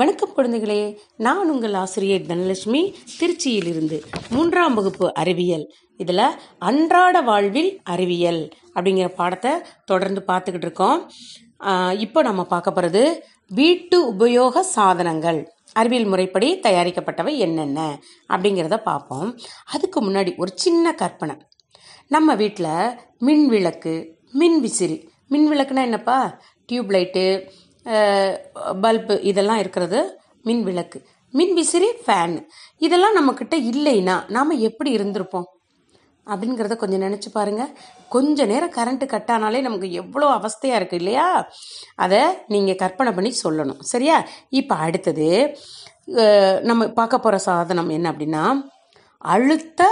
வணக்கம் குழந்தைகளே நான் உங்கள் ஆசிரியர் தனலட்சுமி திருச்சியிலிருந்து மூன்றாம் வகுப்பு அறிவியல். இதில் அன்றாட வாழ்வில் அறிவியல் அப்படிங்கிற பாடத்தை தொடர்ந்து பார்த்துக்கிட்டு இருக்கோம். இப்போ நம்ம பார்க்க போகிறது வீட்டு உபயோக சாதனங்கள். அறிவியல் முறைப்படி தயாரிக்கப்பட்டவை என்னென்ன அப்படிங்கிறத பார்ப்போம். அதுக்கு முன்னாடி ஒரு சின்ன கற்பனை. நம்ம வீட்டில் மின் விளக்கு மின் விசிறி மின் விளக்குனா என்னப்பா? டியூப் லைட்டு பல்பு இதெல்லாம் இருக்கிறது மின் விளக்கு மின் விசிறி ஃபேன் இதெல்லாம் நம்மக்கிட்ட இல்லைன்னா நாம் எப்படி இருந்திருப்போம்? அப்படிங்கிறத கொஞ்சம் நினச்சி பாருங்கள் கொஞ்ச நேரம் கரண்ட்டு கட் ஆனாலே நமக்கு எவ்வளோ அவஸ்தையாக இருக்குது இல்லையா? அதை நீங்கள் கற்பனை பண்ணி சொல்லணும். சரியா? இப்போ அடுத்தது நம்ம பார்க்க போகிற சாதனம் என்ன அப்படின்னா அழுத்த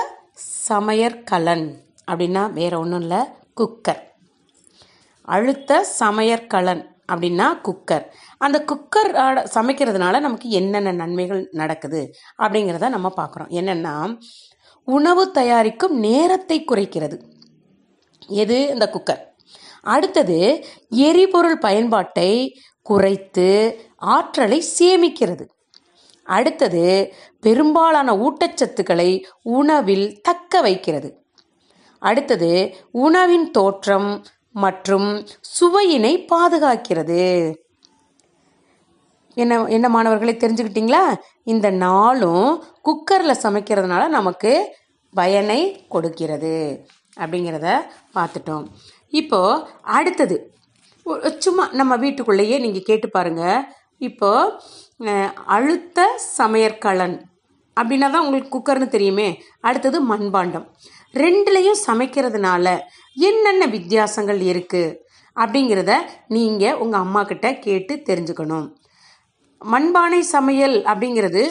சமையற்கலன் அப்படின்னா வேற ஒன்றும் இல்லை குக்கர். அழுத்த சமையற்கலன். அப்படின்னா குக்கர். அந்த குக்கர் ஆட- சமைக்கிறதுனால நமக்கு என்னென்ன நன்மைகள் நடக்குது அப்படிங்கிறத நம்ம பார்க்குறோம். என்னென்னா உணவு தயாரிக்கும் நேரத்தை குறைக்கிறது. எது? இந்த குக்கர். அடுத்தது எரிபொருள் பயன்பாட்டை குறைத்து ஆற்றலை சேமிக்கிறது. அடுத்தது பெரும்பாலான ஊட்டச்சத்துக்களை உணவில் தக்க வைக்கிறது. அடுத்தது உணவின் தோற்றம் மற்றும் சுவையினை பாதுகாக்கிறது. என்ன என்ன மாணவர்களே தெரிஞ்சுக்கிட்டீங்களா? இந்த நாளும் குக்கரில் சமைக்கிறதுனால நமக்கு பயனை கொடுக்கிறது. அப்படிங்கிறத பார்த்துட்டோம். இப்போது அடுத்தது சும்மா நம்ம வீட்டுக்குள்ளேயே நீங்கள் கேட்டு பாருங்கள் இப்போது அழுத்த சமையற்கலன் அப்படின்னா தான் உங்களுக்கு குக்கர்னு தெரியுமே. அடுத்தது மண்பாண்டம். ரெண்டுலேயும் சமைக்கிறதுனால என்னென்ன வித்தியாசங்கள் இருக்குது அப்படிங்கிறத நீங்கள் உங்கள் அம்மா கிட்ட கேட்டு தெரிஞ்சுக்கணும். மண்பானை சமையல் அப்படிங்கிறது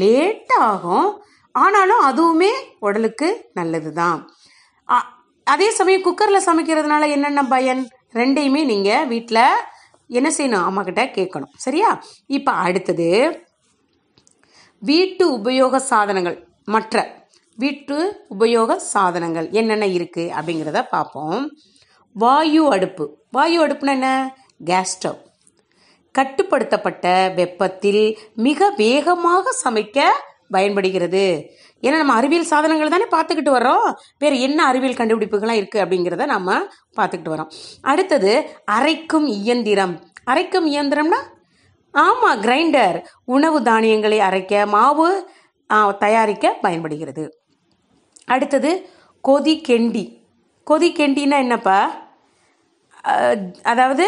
லேட்டாகும் ஆகும். ஆனாலும் அதுவுமே உடலுக்கு நல்லது தான் அதே சமயம் குக்கரில் சமைக்கிறதுனால என்னென்ன பயன்? ரெண்டையுமே நீங்கள் வீட்டில் என்ன செய்யணும்? அம்மா கிட்ட கேட்கணும். சரியா? இப்போ அடுத்தது வீட்டு உபயோக சாதனங்கள். மற்ற வீட்டு உபயோக சாதனங்கள் என்னென்ன இருக்குது அப்படிங்கிறத பார்ப்போம். வாயு அடுப்பு. வாயு அடுப்புனா என்ன? கேஸ் ஸ்டவ் கட்டுப்படுத்தப்பட்ட வெப்பத்தில் மிக வேகமாக சமைக்க பயன்படுகிறது. ஏன்னா நம்ம அறிவியல் சாதனங்கள் தானே பார்த்துக்கிட்டு வரோம் வேறு என்ன அறிவியல் கண்டுபிடிப்புகள்லாம் இருக்குது அப்படிங்கிறத நம்ம பார்த்துக்கிட்டு வரோம் அடுத்தது அரைக்கும் இயந்திரம். அரைக்கும் இயந்திரம்னா ஆமாம் கிரைண்டர் உணவு தானியங்களை அரைக்க மாவு தயாரிக்க பயன்படுகிறது. அடுத்தது கொதி கெண்டி கொதி கெண்டின்னா என்னப்பா அதாவது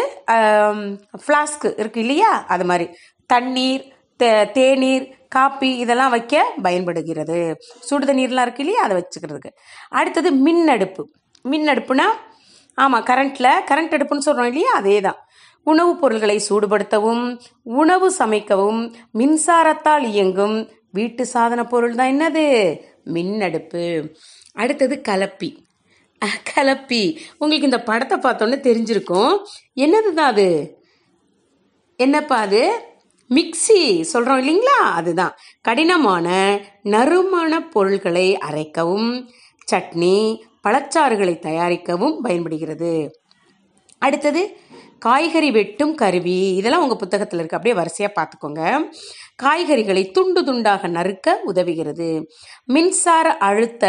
ஃப்ளாஸ்க்கு இருக்கு இல்லையா? அது மாதிரி. தண்ணீர் தே- தேநீர் காப்பி இதெல்லாம் வைக்க பயன்படுகிறது. சுடு தண்ணீர்லாம் இருக்கு இல்லையா? அதை வச்சுக்கிறதுக்கு. அடுத்தது மின் அடுப்பு மின் அடுப்புனா ஆமாம் கரண்ட்டில் கரண்ட் அடுப்புன்னு சொல்கிறோம் இல்லையா? அதே தான் உணவுப் பொருள்களை சூடுபடுத்தவும் உணவு சமைக்கவும் மின்சாரத்தால் இயங்கும் வீட்டு சாதன பொருள் தான் என்னது? மின் அடுப்பு அடுத்தது கலப்பி. கலப்பி. உங்களுக்கு இந்த படத்தை பார்த்தோன்னே தெரிஞ்சிருக்கும். என்னது தான் அது? என்னப்பா அது? மிக்ஸி. சொல்கிறோம் இல்லைங்களா? அதுதான். கடினமான நறுமண பொருள்களை அரைக்கவும் சட்னி பழச்சாறுகளை தயாரிக்கவும் பயன்படுகிறது. அடுத்தது காய்கறி வெட்டும் கருவி. இதெல்லாம் உங்கள் புத்தகத்தில் இருக்கு. அப்படியே வரிசையாக பார்த்துக்கோங்க காய்கறிகளை துண்டு துண்டாக நறுக்க உதவுகிறது. மின்சார அழுத்த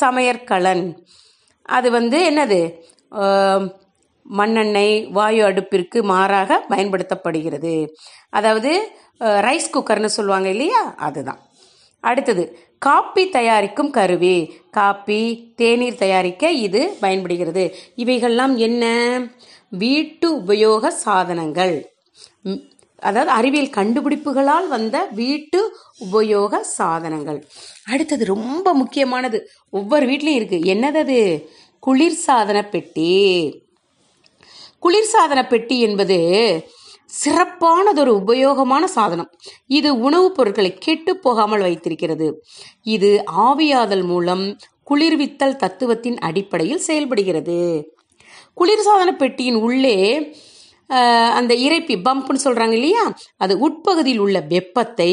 சமையற்கலன். அது வந்து என்னது? மண்ணெண்ணெய் வாயு அடுப்பிற்கு மாறாக பயன்படுத்தப்படுகிறது. அதாவது ரைஸ் குக்கர்னு சொல்லுவாங்க இல்லையா? அதுதான். அடுத்தது காப்பி தயாரிக்கும் கருவி. காப்பி தேநீர் தயாரிக்க இது பயன்படுகிறது. இவைகள்லாம் என்ன? வீட்டு உபயோக சாதனங்கள். அதாவது அறிவியல் கண்டுபிடிப்புகளால் வந்த வீட்டு உபயோக சாதனங்கள். அடுத்தது ரொம்ப முக்கியமானது ஒவ்வொரு வீட்லேயும் இருக்கு. என்னது அது குளிர்சாதன பெட்டி. குளிர்சாதன பெட்டி என்பது சிறப்பானதொரு உபயோகமான சாதனம். இது உணவுப் பொருட்களை கெட்டு போகாமல் வைத்திருக்கிறது. இது ஆவியாதல் மூலம் குளிர்வித்தல் தத்துவத்தின் அடிப்படையில் செயல்படுகிறது. குளிர்சாதன பெட்டியின் உள்ளே அந்த இறைப்பி பம்ப்னு சொல்கிறாங்க இல்லையா? அது உட்பகுதியில் உள்ள வெப்பத்தை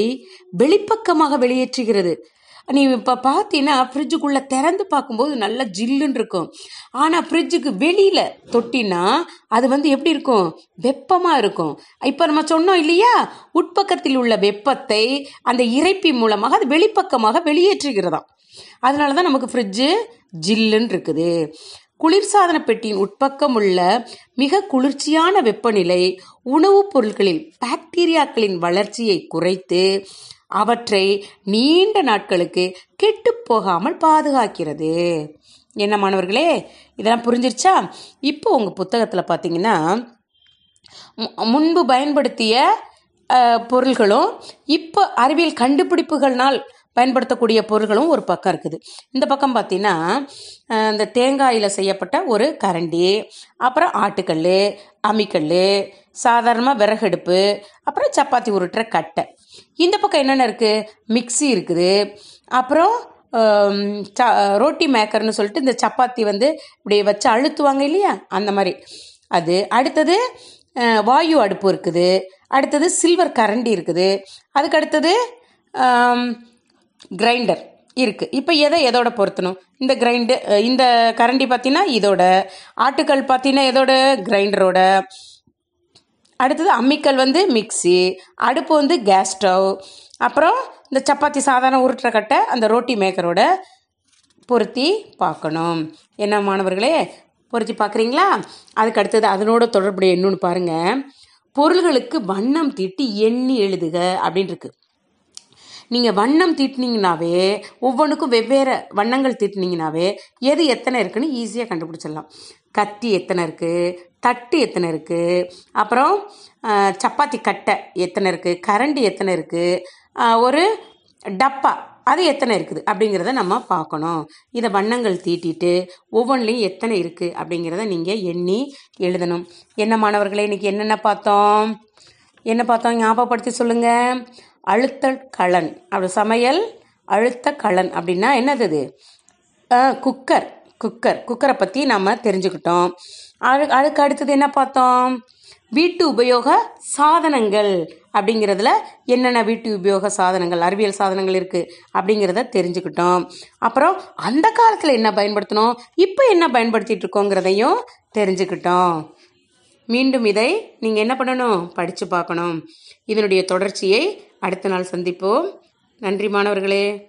வெளிப்பக்கமாக வெளியேற்றுகிறது. நீ இப்போ பார்த்தீங்கன்னா ஃப்ரிட்ஜுக்குள்ளே திறந்து பார்க்கும்போது நல்லா ஜில்லுன்னு இருக்கும். ஆனால் ஃப்ரிட்ஜுக்கு வெளியில் தொட்டினா அது வந்து எப்படி இருக்கும்? வெப்பமாக இருக்கும். இப்போ நம்ம சொன்னோம் இல்லையா? உட்பக்கத்தில் உள்ள வெப்பத்தை அந்த இறைப்பி மூலமாக அது வெளிப்பக்கமாக வெளியேற்றுகிறதாம். அதனால தான் நமக்கு ஃப்ரிட்ஜு ஜில்லுன்னு இருக்குது. குளிர்சாதன பெட்டியின் உட்பக்கம் உள்ள மிக குளிர்ச்சியான வெப்பநிலை உணவுப் பொருட்களில் பாக்டீரியாக்களின் வளர்ச்சியை குறைத்து அவற்றை நீண்ட நாட்களுக்கு கெட்டு போகாமல் பாதுகாக்கிறது. என்ன மாணவர்களே இதெல்லாம் புரிஞ்சிருச்சா? இப்போ உங்கள் புத்தகத்தில் பார்த்தீங்கன்னா மு- முன்பு பயன்படுத்திய பொருள்களும் இப்போ அறிவியல் கண்டுபிடிப்புகள்னால் பயன்படுத்தக்கூடிய பொருள்களும் ஒரு பக்கம் இருக்குது. இந்த பக்கம் பார்த்தீங்கன்னா இந்த தேங்காயில் செய்யப்பட்ட ஒரு கரண்டி அப்புறம் ஆட்டுக்கல் அம்மிக்கல் சாதாரணமாக விறகடுப்பு அப்புறம் சப்பாத்தி உருட்டுற கட்டை. இந்த பக்கம் என்னென்ன இருக்குது மிக்ஸி இருக்குது. அப்புறம் ரோட்டி மேக்கர்னு சொல்லிட்டு இந்த சப்பாத்தி வந்து இப்படி வச்சு அழுத்துவாங்க இல்லையா? அந்த மாதிரி. அது அடுத்தது வாயு அடுப்பு இருக்குது. அடுத்தது சில்வர் கரண்டி இருக்குது. அதுக்கு அடுத்தது கிரைண்டர் இருக்குது இப்போ எதை எதோட பொருத்தணும்? இந்த கிரைண்டு இந்த கரண்டி பார்த்தீங்கன்னா இதோட ஆட்டுக்கல் பார்த்தீங்கன்னா எதோட? கிரைண்டரோட அடுத்தது அம்மிக்கல் வந்து மிக்ஸி அடுப்பு வந்து கேஸ் ஸ்டவ் அப்புறம் இந்த சப்பாத்தி சாதாரண உருட்டுற கட்டை அந்த ரோட்டி மேக்கரோட பொருத்தி பார்க்கணும் என்ன மாணவர்களே பொருத்தி பார்க்குறீங்களா அதுக்கு அடுத்தது அதனோட தொடர்புடைய இன்னொன்று பாருங்கள் பொருள்களுக்கு வண்ணம் தீட்டி எண்ணி எழுதுக அப்படின்னு இருக்கு நீங்கள் வண்ணம் தீட்டினீங்கனாவே ஒவ்வொன்றுக்கும் வெவ்வேறு வண்ணங்கள் தீட்டினீங்கனாவே எது எத்தனை இருக்குன்னு ஈஸியாக கண்டுபிடிச்சிடலாம். கத்தி எத்தனை இருக்குது தட்டு எத்தனை இருக்குது அப்புறம் சப்பாத்தி கட்டை எத்தனை இருக்குது கரண்டி எத்தனை இருக்குது ஒரு டப்பா அது எத்தனை இருக்குது? அப்படிங்கிறத நம்ம பார்க்கணும். இதை வண்ணங்கள் தீட்டிட்டு ஒவ்வொன்றிலையும் எத்தனை இருக்குது அப்படிங்கிறத நீங்கள் எண்ணி எழுதணும். என்ன மாணவர்களே இன்னைக்கு என்னென்ன பார்த்தோம்? என்ன பார்த்தோம்? ஞாபகப்படுத்தி சொல்லுங்கள் அழுத்தல் கலன். அப்படி சமையல் அழுத்த கலன் அப்படின்னா என்னது இது? குக்கர். குக்கர். குக்கரை பற்றி நம்ம தெரிஞ்சுக்கிட்டோம். அது அதுக்கு அடுத்தது என்ன பார்த்தோம்? வீட்டு உபயோக சாதனங்கள் அப்படிங்கிறதுல என்னென்ன வீட்டு உபயோக சாதனங்கள் அறிவியல் சாதனங்கள் இருக்குது அப்படிங்கிறத தெரிஞ்சுக்கிட்டோம். அப்புறம் அந்த காலத்தில் என்ன பயன்படுத்தினோம்? இப்போ என்ன பயன்படுத்திட்டு இருக்கோங்கிறதையும் தெரிஞ்சுக்கிட்டோம். மீண்டும் இதை நீங்கள் என்ன பண்ணணும்? படித்து பார்க்கணும். இதனுடைய தொடர்ச்சியை அடுத்த நாள் சந்திப்போம். நன்றி மாணவர்களே.